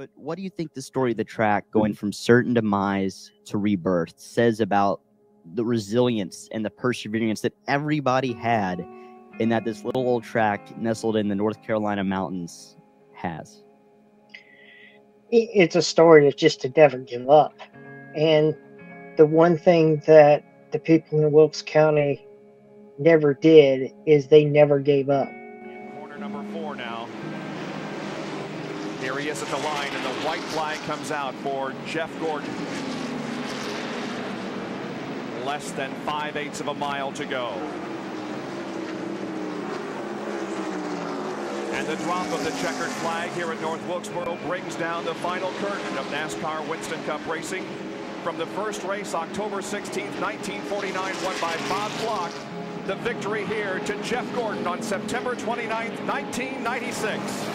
But what do you think the story of the track going from certain demise to rebirth says about the resilience and the perseverance that everybody had and that this little old track nestled in the North Carolina mountains has? It's a story of just to never give up. And the one thing that the people in Wilkes County never did is they never gave up. Corner number four now. Here he is at the line, and the white flag comes out for Jeff Gordon. Less than five eighths of a mile to go. And the drop of the checkered flag here at North Wilkesboro brings down the final curtain of NASCAR Winston Cup racing. From the first race, October 16, 1949, won by Bob Flock. The victory here to Jeff Gordon on September 29, 1996.